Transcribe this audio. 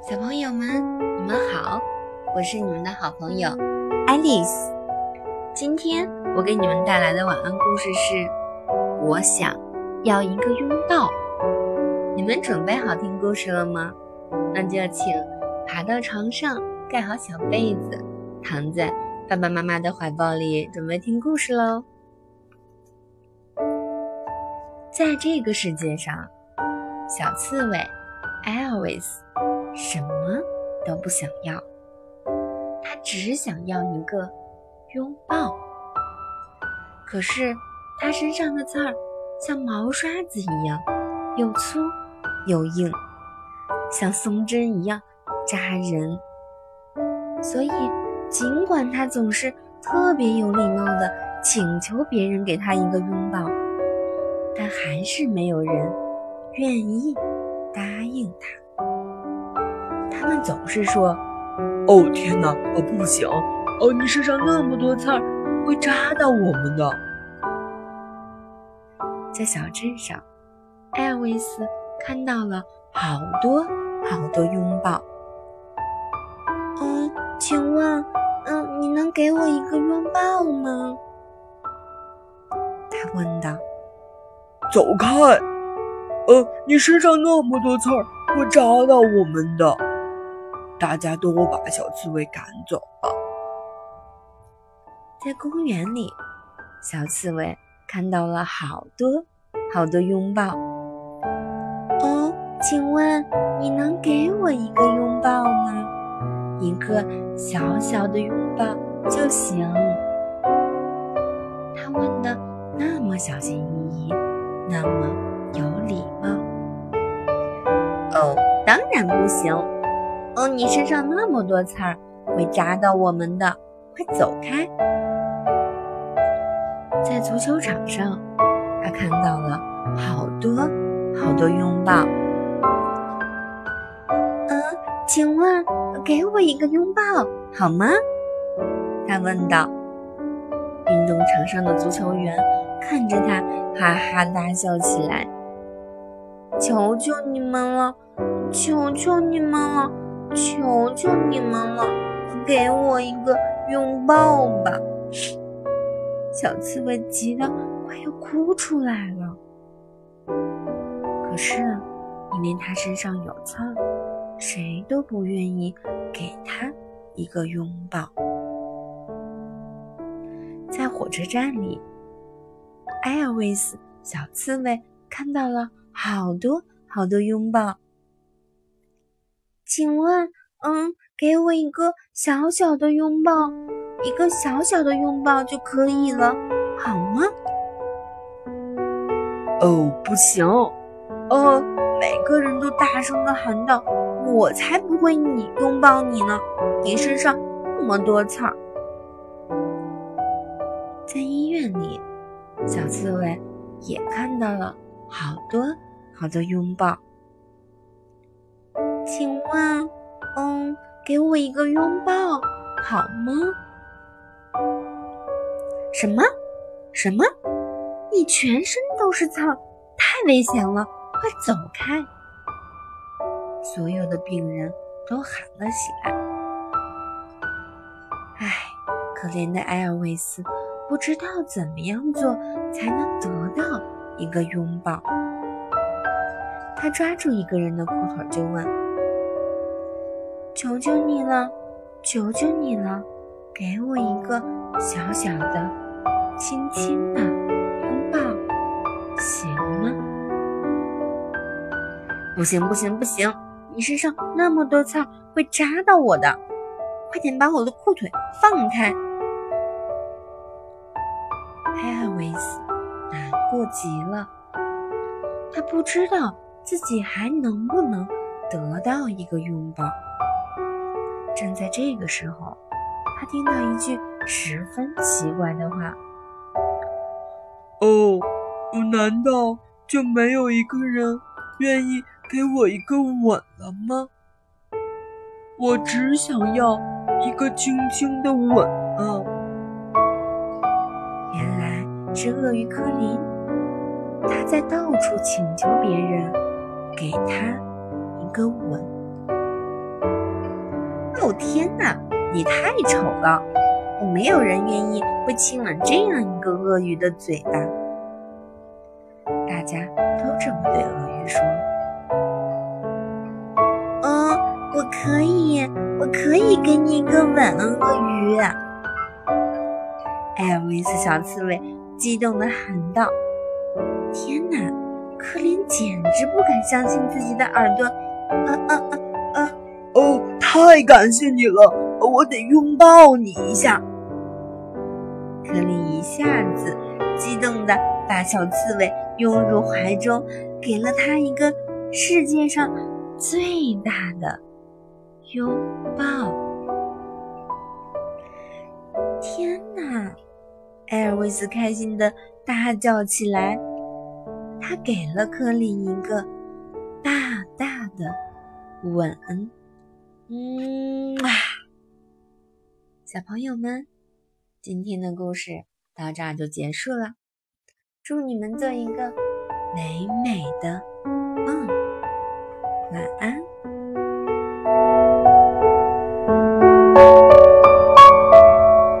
小朋友们，你们好，我是你们的好朋友爱丽丝。今天我给你们带来的晚安故事是《我想要一个拥抱》。你们准备好听故事了吗？那就请爬到床上，盖好小被子，躺在爸爸妈妈的怀抱里，准备听故事喽。在这个世界上，小刺猬 Elvis。什么都不想要，他只想要一个拥抱。可是他身上的刺儿像毛刷子一样，又粗又硬，像松针一样扎人。所以，尽管他总是特别有礼貌地请求别人给他一个拥抱，但还是没有人愿意答应他。他们总是说：“哦天哪，哦不行，哦你身上那么多刺儿，会扎到我们的。”在小镇上，艾维斯看到了好多好多拥抱。嗯，请问，嗯，你能给我一个拥抱吗？他问道。走开！呃，你身上那么多刺儿，会扎到我们的。大家都把小刺猬赶走了。在公园里，小刺猬看到了好多好多拥抱。哦，请问你能给我一个拥抱吗？一个小小的拥抱就行。他问的那么小心翼翼，那么有礼貌。哦，当然不行。哦，你身上那么多刺儿，会扎到我们的，快走开！在足球场上，他看到了好多好多拥抱。嗯，请问给我一个拥抱好吗？他问道。运动场上的足球员看着他，哈哈大笑起来。求求你们了，求求你们了！求求你们了，给我一个拥抱吧！小刺猬急得快要哭出来了。可是，因为它身上有刺，谁都不愿意给它一个拥抱。在火车站里，艾尔维斯小刺猬看到了好多好多拥抱。请问，嗯，给我一个小小的拥抱，一个小小的拥抱就可以了，好吗？哦，不行，哦，每个人都大声的喊道：“我才不会你拥抱你呢，你身上那么多刺儿。”在医院里，小刺猬也看到了好多好多拥抱。请问，嗯，给我一个拥抱好吗？什么？什么？你全身都是刺，太危险了，快走开！所有的病人都喊了起来。唉，可怜的埃尔维斯不知道怎么样做才能得到一个拥抱。他抓住一个人的裤腿就问。求求你了，求求你了，给我一个小小的、轻轻的拥抱，行吗？不行，不行，不行！你身上那么多刺，会扎到我的。快点把我的裤腿放开！艾尔维斯难过极了，他不知道自己还能不能得到一个拥抱。正在这个时候，他听到一句十分奇怪的话：“哦，难道就没有一个人愿意给我一个吻了吗？我只想要一个轻轻的吻啊！”原来是鳄鱼科林，他在到处请求别人给他一个吻。哦，天哪，你太丑了！没有人愿意会亲吻这样一个鳄鱼的嘴巴。大家都这么对鳄鱼说。哦，我可以，我可以给你一个吻，鳄鱼。艾维斯小刺猬激动地喊道：“天哪！克林简直不敢相信自己的耳朵。啊啊啊！太感谢你了，我得拥抱你一下。”克林一下子激动地把小刺猬拥入怀中，给了他一个世界上最大的拥抱。天哪！艾尔维斯开心的大叫起来，他给了科林一个大大的吻。嗯啊，小朋友们，今天的故事到这儿就结束了。祝你们做一个美美的梦，晚安。